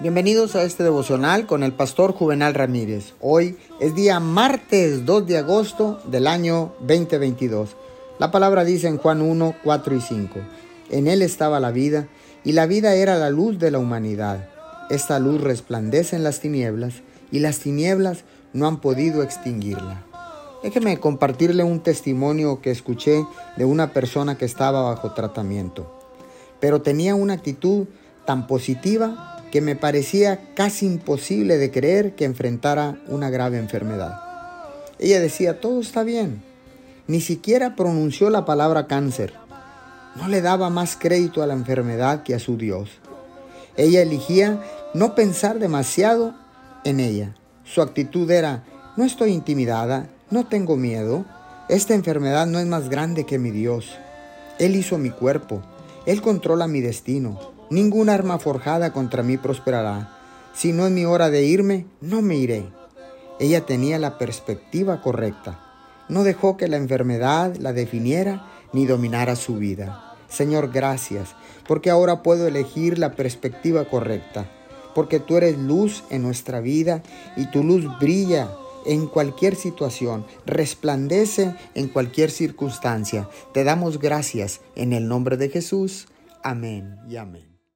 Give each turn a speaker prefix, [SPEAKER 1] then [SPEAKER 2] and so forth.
[SPEAKER 1] Bienvenidos a este devocional con el pastor Juvenal Ramírez. Hoy es día martes 2 de agosto del año 2022. La palabra dice en Juan 1, 4 y 5. En él estaba la vida y la vida era la luz de la humanidad. Esta luz resplandece en las tinieblas y las tinieblas no han podido extinguirla. Déjeme compartirle un testimonio que escuché de una persona que estaba bajo tratamiento, pero tenía una actitud tan positiva que me parecía casi imposible de creer que enfrentara una grave enfermedad. Ella decía, todo está bien. Ni siquiera pronunció la palabra cáncer. No le daba más crédito a la enfermedad que a su Dios. Ella elegía no pensar demasiado en ella. Su actitud era, no estoy intimidada, no tengo miedo, esta enfermedad no es más grande que mi Dios. Él hizo mi cuerpo, Él controla mi destino, Ninguna arma forjada contra mí prosperará. Si no es mi hora de irme, no me iré. Ella tenía la perspectiva correcta. No dejó que la enfermedad la definiera ni dominara su vida. Señor, gracias, porque ahora puedo elegir la perspectiva correcta, porque tú eres luz en nuestra vida y tu luz brilla en cualquier situación, resplandece en cualquier circunstancia. Te damos gracias en el nombre de Jesús. Amén y amén.